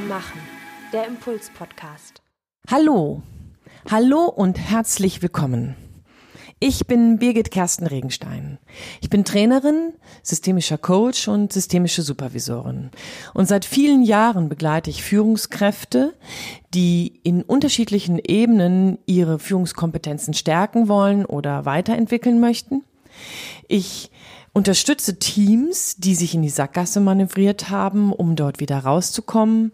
Machen. Der Impuls-Podcast. Hallo. Hallo und herzlich willkommen. Ich bin Birgit Kersten Regenstein. Ich bin Trainerin, systemischer Coach und systemische Supervisorin. Und seit vielen Jahren begleite ich Führungskräfte, die in unterschiedlichen Ebenen ihre Führungskompetenzen stärken wollen oder weiterentwickeln möchten. Ich unterstütze Teams, die sich in die Sackgasse manövriert haben, um dort wieder rauszukommen.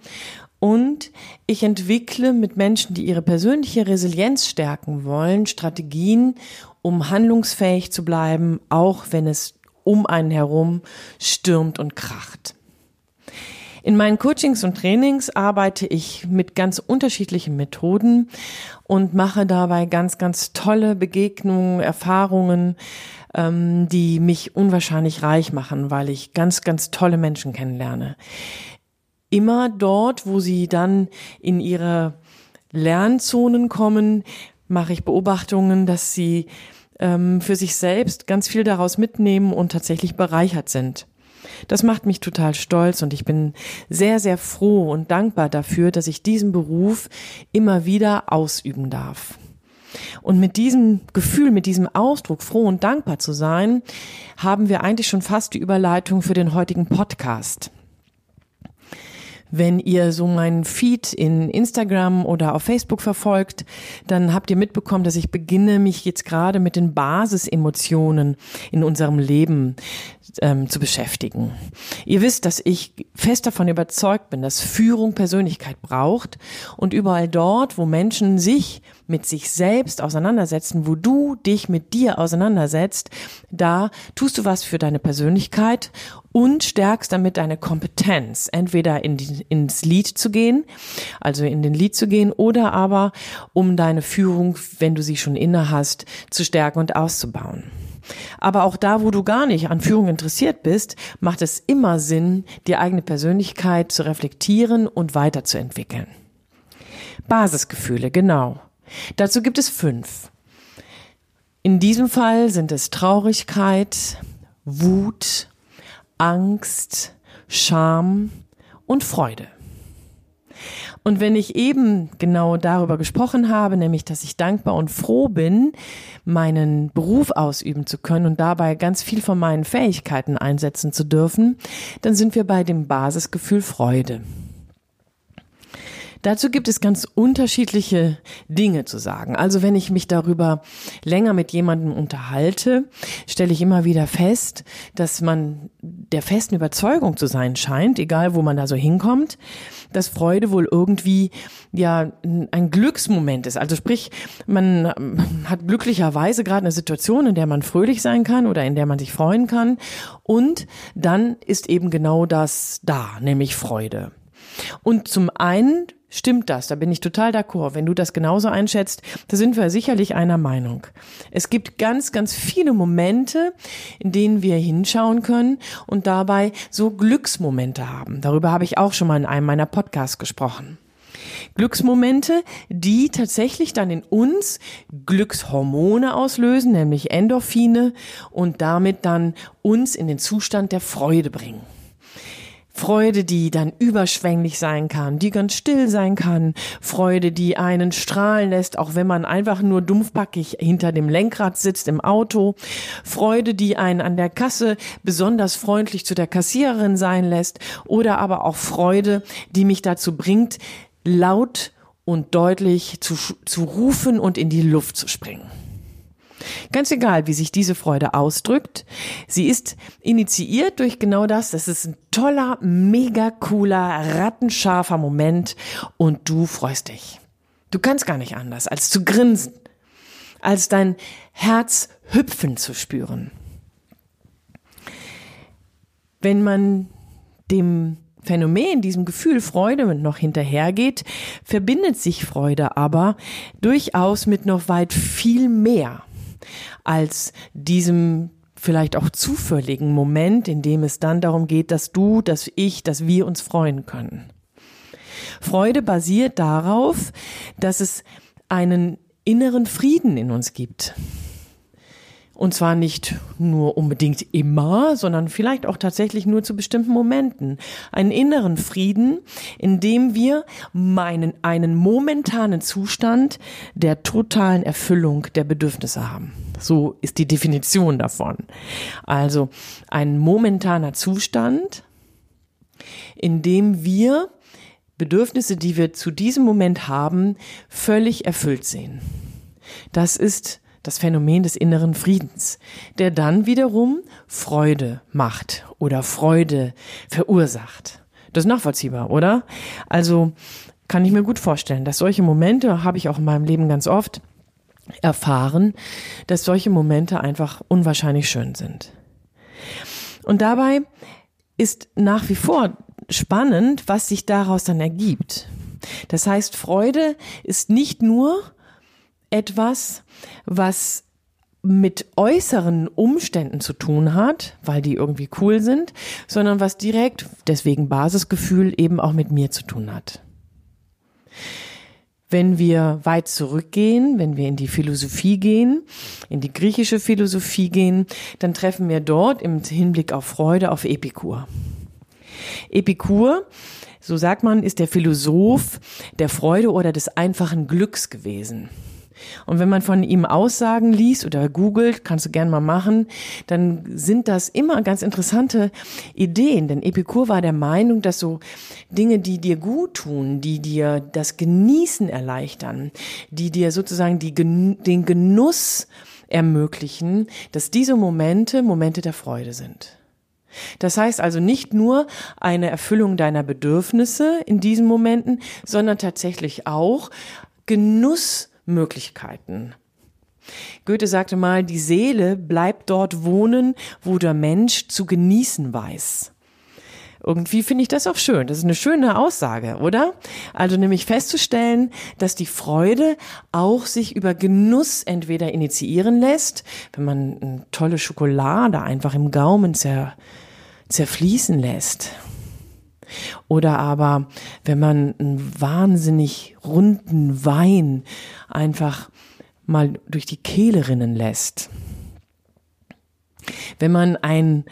Und ich entwickle mit Menschen, die ihre persönliche Resilienz stärken wollen, Strategien, um handlungsfähig zu bleiben, auch wenn es um einen herum stürmt und kracht. In meinen Coachings und Trainings arbeite ich mit ganz unterschiedlichen Methoden und mache dabei ganz, ganz tolle Begegnungen, Erfahrungen, ähm, die mich unwahrscheinlich reich machen, weil ich ganz, ganz tolle Menschen kennenlerne. Immer dort, wo sie dann in ihre Lernzonen kommen, mache ich Beobachtungen, dass sie ähm, für sich selbst ganz viel daraus mitnehmen und tatsächlich bereichert sind. Das macht mich total stolz und ich bin sehr, sehr froh und dankbar dafür, dass ich diesen Beruf immer wieder ausüben darf. Und mit diesem Gefühl, mit diesem Ausdruck, froh und dankbar zu sein, haben wir eigentlich schon fast die Überleitung für den heutigen Podcast. Wenn ihr so meinen Feed in Instagram oder auf Facebook verfolgt, dann habt ihr mitbekommen, dass ich beginne, mich jetzt gerade mit den Basisemotionen in unserem Leben ähm, zu beschäftigen. Ihr wisst, dass ich fest davon überzeugt bin, dass Führung Persönlichkeit braucht und überall dort, wo Menschen sich mit sich selbst auseinandersetzen, wo du dich mit dir auseinandersetzt, da tust du was für deine Persönlichkeit und stärkst damit deine Kompetenz, entweder in die, ins Lied zu gehen, also in den Lied zu gehen, oder aber um deine Führung, wenn du sie schon inne hast, zu stärken und auszubauen. Aber auch da, wo du gar nicht an Führung interessiert bist, macht es immer Sinn, die eigene Persönlichkeit zu reflektieren und weiterzuentwickeln. Basisgefühle, genau. Dazu gibt es fünf. In diesem Fall sind es Traurigkeit, Wut, Angst, Scham und Freude. Und wenn ich eben genau darüber gesprochen habe, nämlich, dass ich dankbar und froh bin, meinen Beruf ausüben zu können und dabei ganz viel von meinen Fähigkeiten einsetzen zu dürfen, dann sind wir bei dem Basisgefühl Freude. Dazu gibt es ganz unterschiedliche Dinge zu sagen. Also wenn ich mich darüber länger mit jemandem unterhalte, stelle ich immer wieder fest, dass man der festen Überzeugung zu sein scheint, egal wo man da so hinkommt, dass Freude wohl irgendwie ja ein Glücksmoment ist. Also sprich, man hat glücklicherweise gerade eine Situation, in der man fröhlich sein kann oder in der man sich freuen kann und dann ist eben genau das da, nämlich Freude. Und zum einen stimmt das, da bin ich total d'accord. Wenn du das genauso einschätzt, da sind wir sicherlich einer Meinung. Es gibt ganz, ganz viele Momente, in denen wir hinschauen können und dabei so Glücksmomente haben. Darüber habe ich auch schon mal in einem meiner Podcasts gesprochen. Glücksmomente, die tatsächlich dann in uns Glückshormone auslösen, nämlich Endorphine und damit dann uns in den Zustand der Freude bringen. Freude, die dann überschwänglich sein kann, die ganz still sein kann, Freude, die einen strahlen lässt, auch wenn man einfach nur dumpfbackig hinter dem Lenkrad sitzt im Auto, Freude, die einen an der Kasse besonders freundlich zu der Kassiererin sein lässt, oder aber auch Freude, die mich dazu bringt, laut und deutlich zu, zu rufen und in die Luft zu springen. Ganz egal, wie sich diese Freude ausdrückt, sie ist initiiert durch genau das. Das ist ein toller, mega cooler, rattenscharfer Moment und du freust dich. Du kannst gar nicht anders, als zu grinsen, als dein Herz hüpfen zu spüren. Wenn man dem Phänomen, diesem Gefühl Freude noch hinterhergeht, verbindet sich Freude aber durchaus mit noch weit viel mehr als diesem vielleicht auch zufälligen Moment, in dem es dann darum geht, dass du, dass ich, dass wir uns freuen können. Freude basiert darauf, dass es einen inneren Frieden in uns gibt. Und zwar nicht nur unbedingt immer, sondern vielleicht auch tatsächlich nur zu bestimmten Momenten. Einen inneren Frieden, in dem wir meinen, einen momentanen Zustand der totalen Erfüllung der Bedürfnisse haben. So ist die Definition davon. Also ein momentaner Zustand, in dem wir Bedürfnisse, die wir zu diesem Moment haben, völlig erfüllt sehen. Das ist das Phänomen des inneren Friedens, der dann wiederum Freude macht oder Freude verursacht. Das ist nachvollziehbar, oder? Also kann ich mir gut vorstellen, dass solche Momente habe ich auch in meinem Leben ganz oft erfahren, dass solche Momente einfach unwahrscheinlich schön sind. Und dabei ist nach wie vor spannend, was sich daraus dann ergibt. Das heißt, Freude ist nicht nur etwas, was mit äußeren Umständen zu tun hat, weil die irgendwie cool sind, sondern was direkt, deswegen Basisgefühl, eben auch mit mir zu tun hat. Wenn wir weit zurückgehen, wenn wir in die Philosophie gehen, in die griechische Philosophie gehen, dann treffen wir dort im Hinblick auf Freude auf Epikur. Epikur, so sagt man, ist der Philosoph der Freude oder des einfachen Glücks gewesen. Und wenn man von ihm Aussagen liest oder googelt, kannst du gern mal machen, dann sind das immer ganz interessante Ideen. Denn Epikur war der Meinung, dass so Dinge, die dir gut tun, die dir das Genießen erleichtern, die dir sozusagen die, den Genuss ermöglichen, dass diese Momente Momente der Freude sind. Das heißt also nicht nur eine Erfüllung deiner Bedürfnisse in diesen Momenten, sondern tatsächlich auch Genuss Möglichkeiten. Goethe sagte mal, die Seele bleibt dort wohnen, wo der Mensch zu genießen weiß. Irgendwie finde ich das auch schön. Das ist eine schöne Aussage, oder? Also nämlich festzustellen, dass die Freude auch sich über Genuss entweder initiieren lässt, wenn man eine tolle Schokolade einfach im Gaumen zer, zerfließen lässt oder aber, wenn man einen wahnsinnig runden Wein einfach mal durch die Kehle rinnen lässt. Wenn man einen,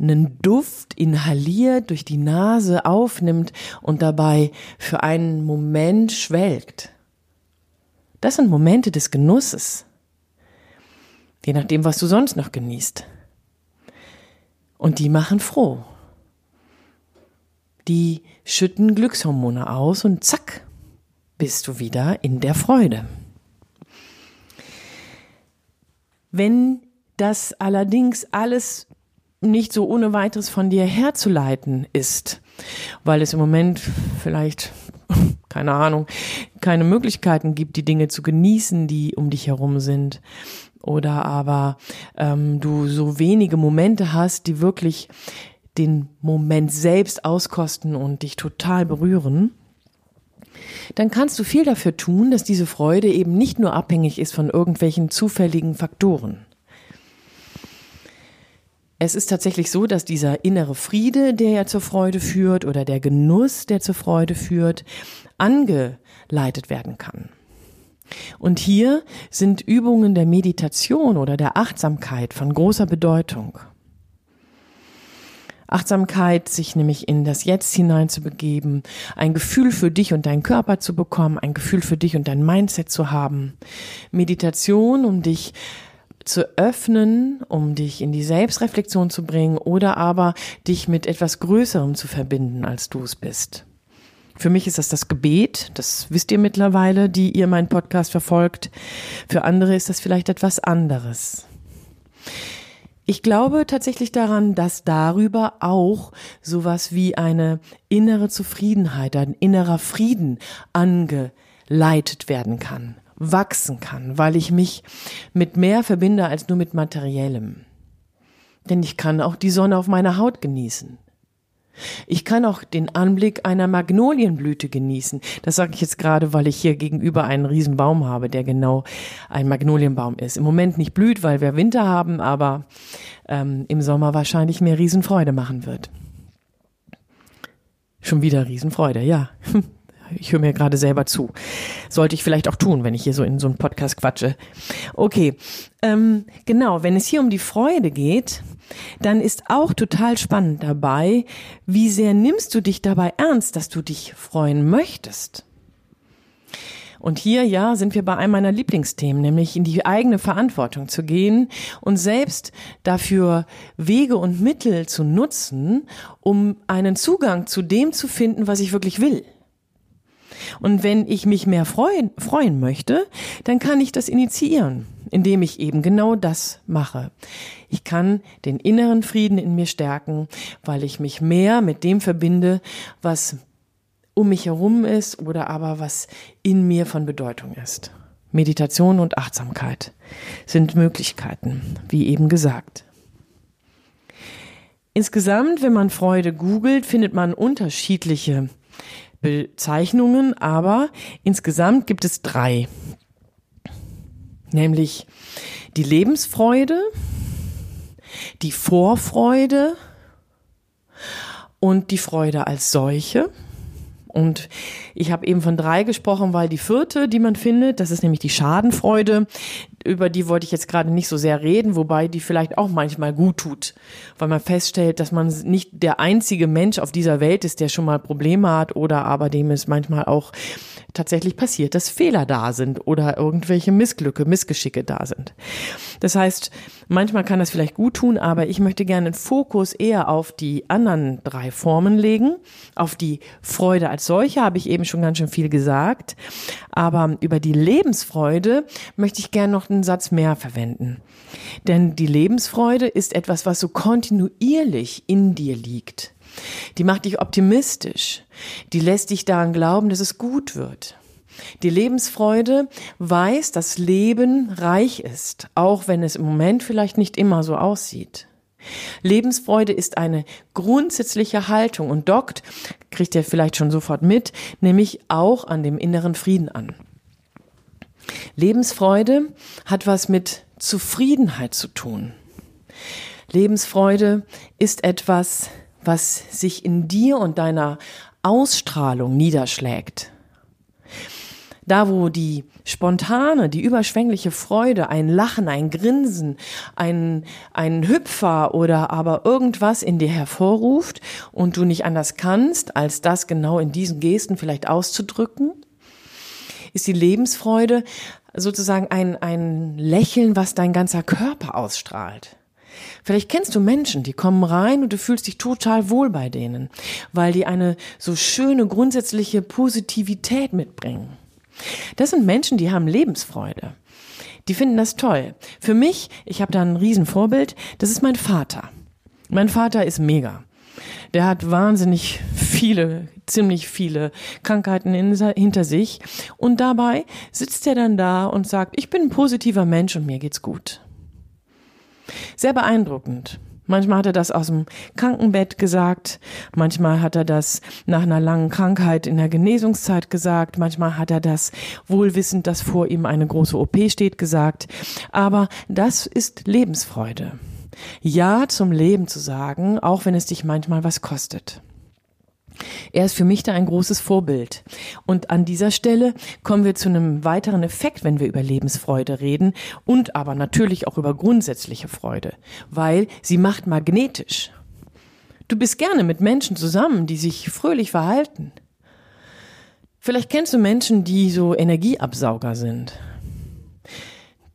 einen Duft inhaliert, durch die Nase aufnimmt und dabei für einen Moment schwelgt. Das sind Momente des Genusses. Je nachdem, was du sonst noch genießt. Und die machen froh die schütten Glückshormone aus und zack, bist du wieder in der Freude. Wenn das allerdings alles nicht so ohne weiteres von dir herzuleiten ist, weil es im Moment vielleicht, keine Ahnung, keine Möglichkeiten gibt, die Dinge zu genießen, die um dich herum sind, oder aber ähm, du so wenige Momente hast, die wirklich den Moment selbst auskosten und dich total berühren, dann kannst du viel dafür tun, dass diese Freude eben nicht nur abhängig ist von irgendwelchen zufälligen Faktoren. Es ist tatsächlich so, dass dieser innere Friede, der ja zur Freude führt, oder der Genuss, der zur Freude führt, angeleitet werden kann. Und hier sind Übungen der Meditation oder der Achtsamkeit von großer Bedeutung. Achtsamkeit, sich nämlich in das Jetzt hineinzubegeben, ein Gefühl für dich und deinen Körper zu bekommen, ein Gefühl für dich und dein Mindset zu haben. Meditation, um dich zu öffnen, um dich in die Selbstreflexion zu bringen oder aber dich mit etwas Größerem zu verbinden, als du es bist. Für mich ist das das Gebet, das wisst ihr mittlerweile, die ihr meinen Podcast verfolgt. Für andere ist das vielleicht etwas anderes. Ich glaube tatsächlich daran, dass darüber auch sowas wie eine innere Zufriedenheit, ein innerer Frieden angeleitet werden kann, wachsen kann, weil ich mich mit mehr verbinde als nur mit materiellem. Denn ich kann auch die Sonne auf meiner Haut genießen. Ich kann auch den Anblick einer Magnolienblüte genießen. Das sage ich jetzt gerade, weil ich hier gegenüber einen riesen Baum habe, der genau ein Magnolienbaum ist. Im Moment nicht blüht, weil wir Winter haben, aber ähm, im Sommer wahrscheinlich mehr Riesenfreude machen wird. Schon wieder Riesenfreude, ja. Ich höre mir gerade selber zu. Sollte ich vielleicht auch tun, wenn ich hier so in so einen Podcast quatsche. Okay, ähm, genau, wenn es hier um die Freude geht, dann ist auch total spannend dabei, wie sehr nimmst du dich dabei ernst, dass du dich freuen möchtest. Und hier, ja, sind wir bei einem meiner Lieblingsthemen, nämlich in die eigene Verantwortung zu gehen und selbst dafür Wege und Mittel zu nutzen, um einen Zugang zu dem zu finden, was ich wirklich will. Und wenn ich mich mehr freuen, freuen möchte, dann kann ich das initiieren, indem ich eben genau das mache. Ich kann den inneren Frieden in mir stärken, weil ich mich mehr mit dem verbinde, was um mich herum ist oder aber was in mir von Bedeutung ist. Meditation und Achtsamkeit sind Möglichkeiten, wie eben gesagt. Insgesamt, wenn man Freude googelt, findet man unterschiedliche Bezeichnungen, aber insgesamt gibt es drei. Nämlich die Lebensfreude, die Vorfreude und die Freude als solche. Und ich habe eben von drei gesprochen, weil die vierte, die man findet, das ist nämlich die Schadenfreude, über die wollte ich jetzt gerade nicht so sehr reden, wobei die vielleicht auch manchmal gut tut, weil man feststellt, dass man nicht der einzige Mensch auf dieser Welt ist, der schon mal Probleme hat oder aber dem es manchmal auch tatsächlich passiert, dass Fehler da sind oder irgendwelche Missglücke, Missgeschicke da sind. Das heißt, manchmal kann das vielleicht gut tun, aber ich möchte gerne den Fokus eher auf die anderen drei Formen legen. Auf die Freude als solche habe ich eben schon ganz schön viel gesagt. Aber über die Lebensfreude möchte ich gerne noch einen Satz mehr verwenden. Denn die Lebensfreude ist etwas, was so kontinuierlich in dir liegt. Die macht dich optimistisch. Die lässt dich daran glauben, dass es gut wird. Die Lebensfreude weiß, dass Leben reich ist, auch wenn es im Moment vielleicht nicht immer so aussieht. Lebensfreude ist eine grundsätzliche Haltung und dockt, kriegt ihr vielleicht schon sofort mit, nämlich auch an dem inneren Frieden an. Lebensfreude hat was mit Zufriedenheit zu tun. Lebensfreude ist etwas, was sich in dir und deiner Ausstrahlung niederschlägt. Da, wo die spontane, die überschwängliche Freude, ein Lachen, ein Grinsen, ein, ein Hüpfer oder aber irgendwas in dir hervorruft und du nicht anders kannst, als das genau in diesen Gesten vielleicht auszudrücken, ist die Lebensfreude sozusagen ein, ein Lächeln, was dein ganzer Körper ausstrahlt. Vielleicht kennst du Menschen, die kommen rein und du fühlst dich total wohl bei denen, weil die eine so schöne grundsätzliche Positivität mitbringen. Das sind Menschen, die haben Lebensfreude. Die finden das toll. Für mich, ich habe da ein Riesenvorbild, das ist mein Vater. Mein Vater ist mega. Der hat wahnsinnig viele, ziemlich viele Krankheiten in, hinter sich. Und dabei sitzt er dann da und sagt, ich bin ein positiver Mensch und mir geht's gut. Sehr beeindruckend. Manchmal hat er das aus dem Krankenbett gesagt, manchmal hat er das nach einer langen Krankheit in der Genesungszeit gesagt, manchmal hat er das wohlwissend, dass vor ihm eine große OP steht, gesagt. Aber das ist Lebensfreude. Ja zum Leben zu sagen, auch wenn es dich manchmal was kostet. Er ist für mich da ein großes Vorbild. Und an dieser Stelle kommen wir zu einem weiteren Effekt, wenn wir über Lebensfreude reden und aber natürlich auch über grundsätzliche Freude, weil sie macht magnetisch. Du bist gerne mit Menschen zusammen, die sich fröhlich verhalten. Vielleicht kennst du Menschen, die so Energieabsauger sind.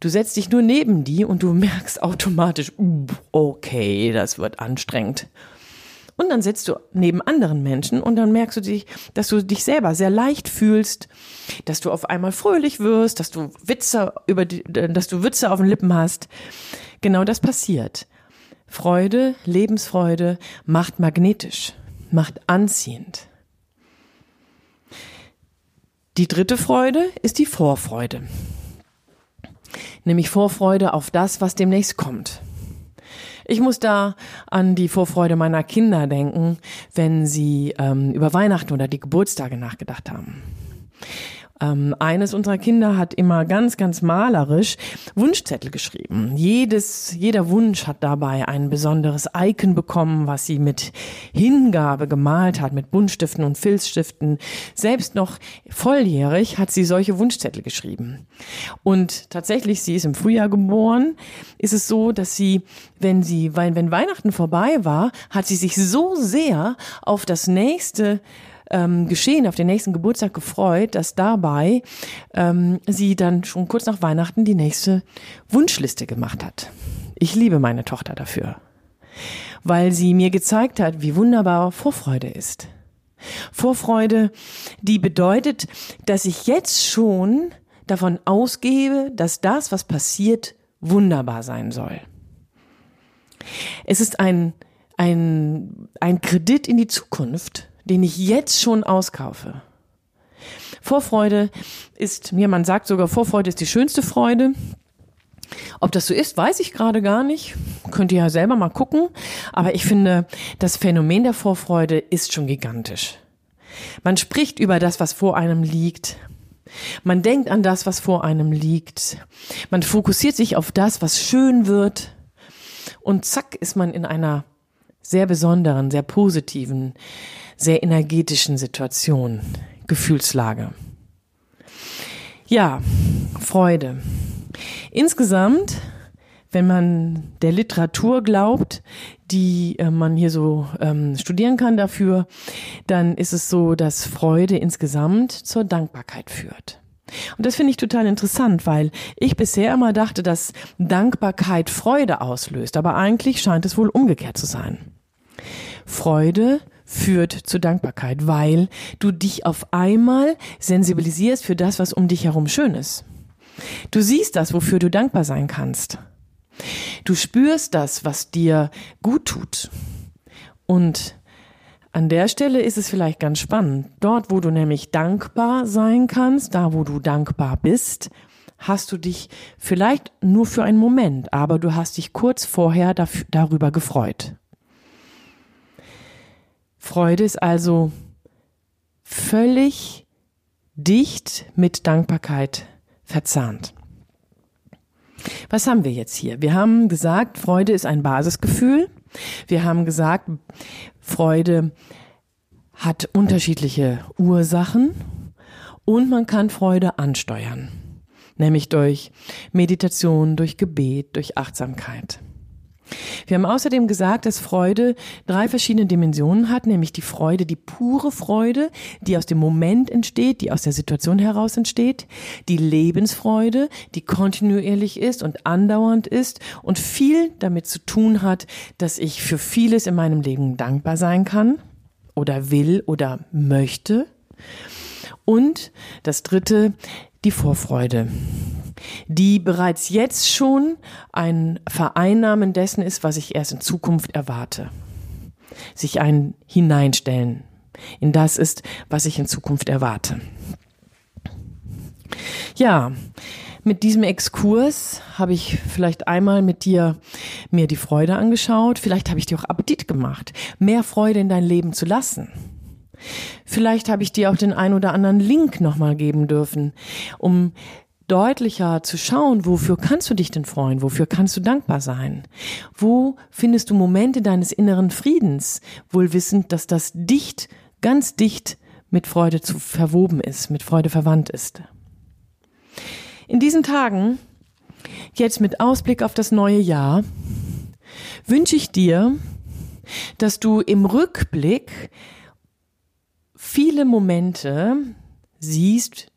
Du setzt dich nur neben die und du merkst automatisch, okay, das wird anstrengend. Und dann sitzt du neben anderen Menschen und dann merkst du dich, dass du dich selber sehr leicht fühlst, dass du auf einmal fröhlich wirst, dass du Witze über die, dass du Witze auf den Lippen hast. Genau das passiert. Freude, Lebensfreude macht magnetisch, macht anziehend. Die dritte Freude ist die Vorfreude. Nämlich Vorfreude auf das, was demnächst kommt. Ich muss da an die Vorfreude meiner Kinder denken, wenn sie ähm, über Weihnachten oder die Geburtstage nachgedacht haben. Ähm, eines unserer Kinder hat immer ganz, ganz malerisch Wunschzettel geschrieben. Jedes, jeder Wunsch hat dabei ein besonderes Icon bekommen, was sie mit Hingabe gemalt hat, mit Buntstiften und Filzstiften. Selbst noch volljährig hat sie solche Wunschzettel geschrieben. Und tatsächlich, sie ist im Frühjahr geboren, ist es so, dass sie, wenn sie, wenn Weihnachten vorbei war, hat sie sich so sehr auf das nächste ähm, Geschehen, auf den nächsten Geburtstag gefreut, dass dabei ähm, sie dann schon kurz nach Weihnachten die nächste Wunschliste gemacht hat. Ich liebe meine Tochter dafür, weil sie mir gezeigt hat, wie wunderbar Vorfreude ist. Vorfreude, die bedeutet, dass ich jetzt schon davon ausgebe, dass das, was passiert, wunderbar sein soll. Es ist ein, ein, ein Kredit in die Zukunft, den ich jetzt schon auskaufe. Vorfreude ist, mir man sagt sogar, Vorfreude ist die schönste Freude. Ob das so ist, weiß ich gerade gar nicht. Könnt ihr ja selber mal gucken. Aber ich finde, das Phänomen der Vorfreude ist schon gigantisch. Man spricht über das, was vor einem liegt. Man denkt an das, was vor einem liegt. Man fokussiert sich auf das, was schön wird. Und zack ist man in einer sehr besonderen, sehr positiven, sehr energetischen Situation, Gefühlslage. Ja, Freude. Insgesamt, wenn man der Literatur glaubt, die äh, man hier so ähm, studieren kann dafür, dann ist es so, dass Freude insgesamt zur Dankbarkeit führt. Und das finde ich total interessant, weil ich bisher immer dachte, dass Dankbarkeit Freude auslöst, aber eigentlich scheint es wohl umgekehrt zu sein. Freude führt zu Dankbarkeit, weil du dich auf einmal sensibilisierst für das, was um dich herum schön ist. Du siehst das, wofür du dankbar sein kannst. Du spürst das, was dir gut tut. Und an der Stelle ist es vielleicht ganz spannend. Dort, wo du nämlich dankbar sein kannst, da, wo du dankbar bist, hast du dich vielleicht nur für einen Moment, aber du hast dich kurz vorher dafür, darüber gefreut. Freude ist also völlig dicht mit Dankbarkeit verzahnt. Was haben wir jetzt hier? Wir haben gesagt, Freude ist ein Basisgefühl. Wir haben gesagt, Freude hat unterschiedliche Ursachen und man kann Freude ansteuern, nämlich durch Meditation, durch Gebet, durch Achtsamkeit. Wir haben außerdem gesagt, dass Freude drei verschiedene Dimensionen hat, nämlich die Freude, die pure Freude, die aus dem Moment entsteht, die aus der Situation heraus entsteht, die Lebensfreude, die kontinuierlich ist und andauernd ist und viel damit zu tun hat, dass ich für vieles in meinem Leben dankbar sein kann oder will oder möchte. Und das dritte, die Vorfreude, die bereits jetzt schon ein Vereinnahmen dessen ist, was ich erst in Zukunft erwarte. Sich ein Hineinstellen in das ist, was ich in Zukunft erwarte. Ja, mit diesem Exkurs habe ich vielleicht einmal mit dir mir die Freude angeschaut. Vielleicht habe ich dir auch Appetit gemacht, mehr Freude in dein Leben zu lassen. Vielleicht habe ich dir auch den ein oder anderen Link nochmal geben dürfen, um deutlicher zu schauen, wofür kannst du dich denn freuen, wofür kannst du dankbar sein? Wo findest du Momente deines inneren Friedens, wohl wissend, dass das dicht, ganz dicht mit Freude zu verwoben ist, mit Freude verwandt ist. In diesen Tagen, jetzt mit Ausblick auf das neue Jahr, wünsche ich dir, dass du im Rückblick viele Momente siehst,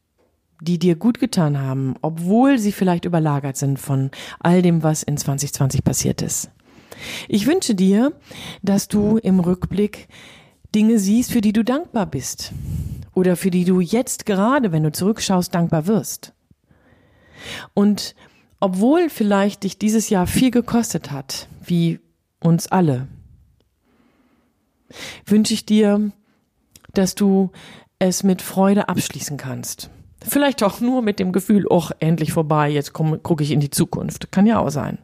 die dir gut getan haben, obwohl sie vielleicht überlagert sind von all dem, was in 2020 passiert ist. Ich wünsche dir, dass du im Rückblick Dinge siehst, für die du dankbar bist oder für die du jetzt gerade, wenn du zurückschaust, dankbar wirst. Und obwohl vielleicht dich dieses Jahr viel gekostet hat, wie uns alle, wünsche ich dir, dass du es mit Freude abschließen kannst Vielleicht auch nur mit dem Gefühl, oh, endlich vorbei, jetzt gucke ich in die Zukunft. Kann ja auch sein.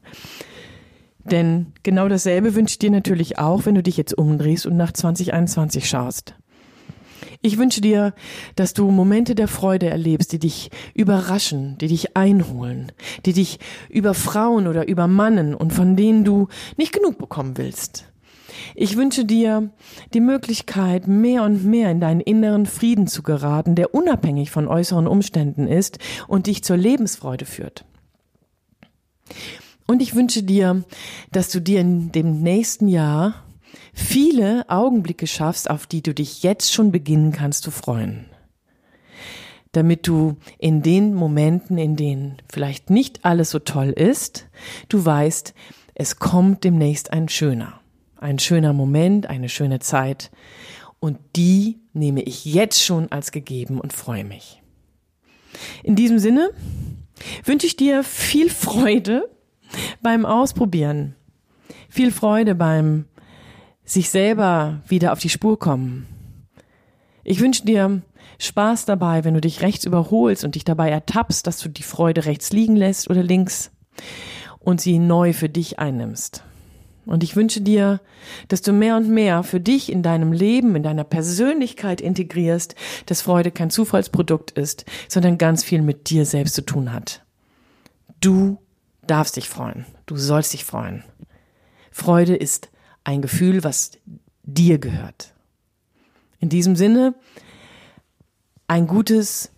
Denn genau dasselbe wünsche ich dir natürlich auch, wenn du dich jetzt umdrehst und nach 2021 schaust. Ich wünsche dir, dass du Momente der Freude erlebst, die dich überraschen, die dich einholen, die dich überfrauen oder übermannen und von denen du nicht genug bekommen willst. Ich wünsche dir die Möglichkeit, mehr und mehr in deinen inneren Frieden zu geraten, der unabhängig von äußeren Umständen ist und dich zur Lebensfreude führt. Und ich wünsche dir, dass du dir in dem nächsten Jahr viele Augenblicke schaffst, auf die du dich jetzt schon beginnen kannst zu freuen. Damit du in den Momenten, in denen vielleicht nicht alles so toll ist, du weißt, es kommt demnächst ein schöner ein schöner Moment, eine schöne Zeit. Und die nehme ich jetzt schon als gegeben und freue mich. In diesem Sinne wünsche ich dir viel Freude beim Ausprobieren. Viel Freude beim sich selber wieder auf die Spur kommen. Ich wünsche dir Spaß dabei, wenn du dich rechts überholst und dich dabei ertappst, dass du die Freude rechts liegen lässt oder links und sie neu für dich einnimmst. Und ich wünsche dir, dass du mehr und mehr für dich in deinem Leben, in deiner Persönlichkeit integrierst, dass Freude kein Zufallsprodukt ist, sondern ganz viel mit dir selbst zu tun hat. Du darfst dich freuen. Du sollst dich freuen. Freude ist ein Gefühl, was dir gehört. In diesem Sinne, ein gutes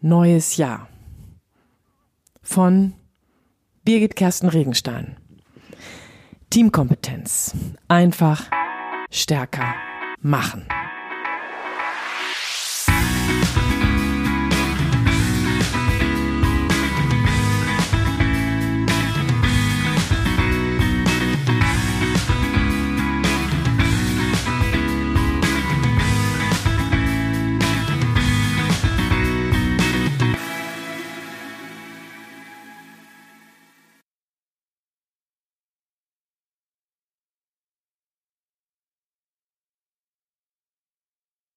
neues Jahr von Birgit Kersten Regenstein. Teamkompetenz. Einfach stärker machen.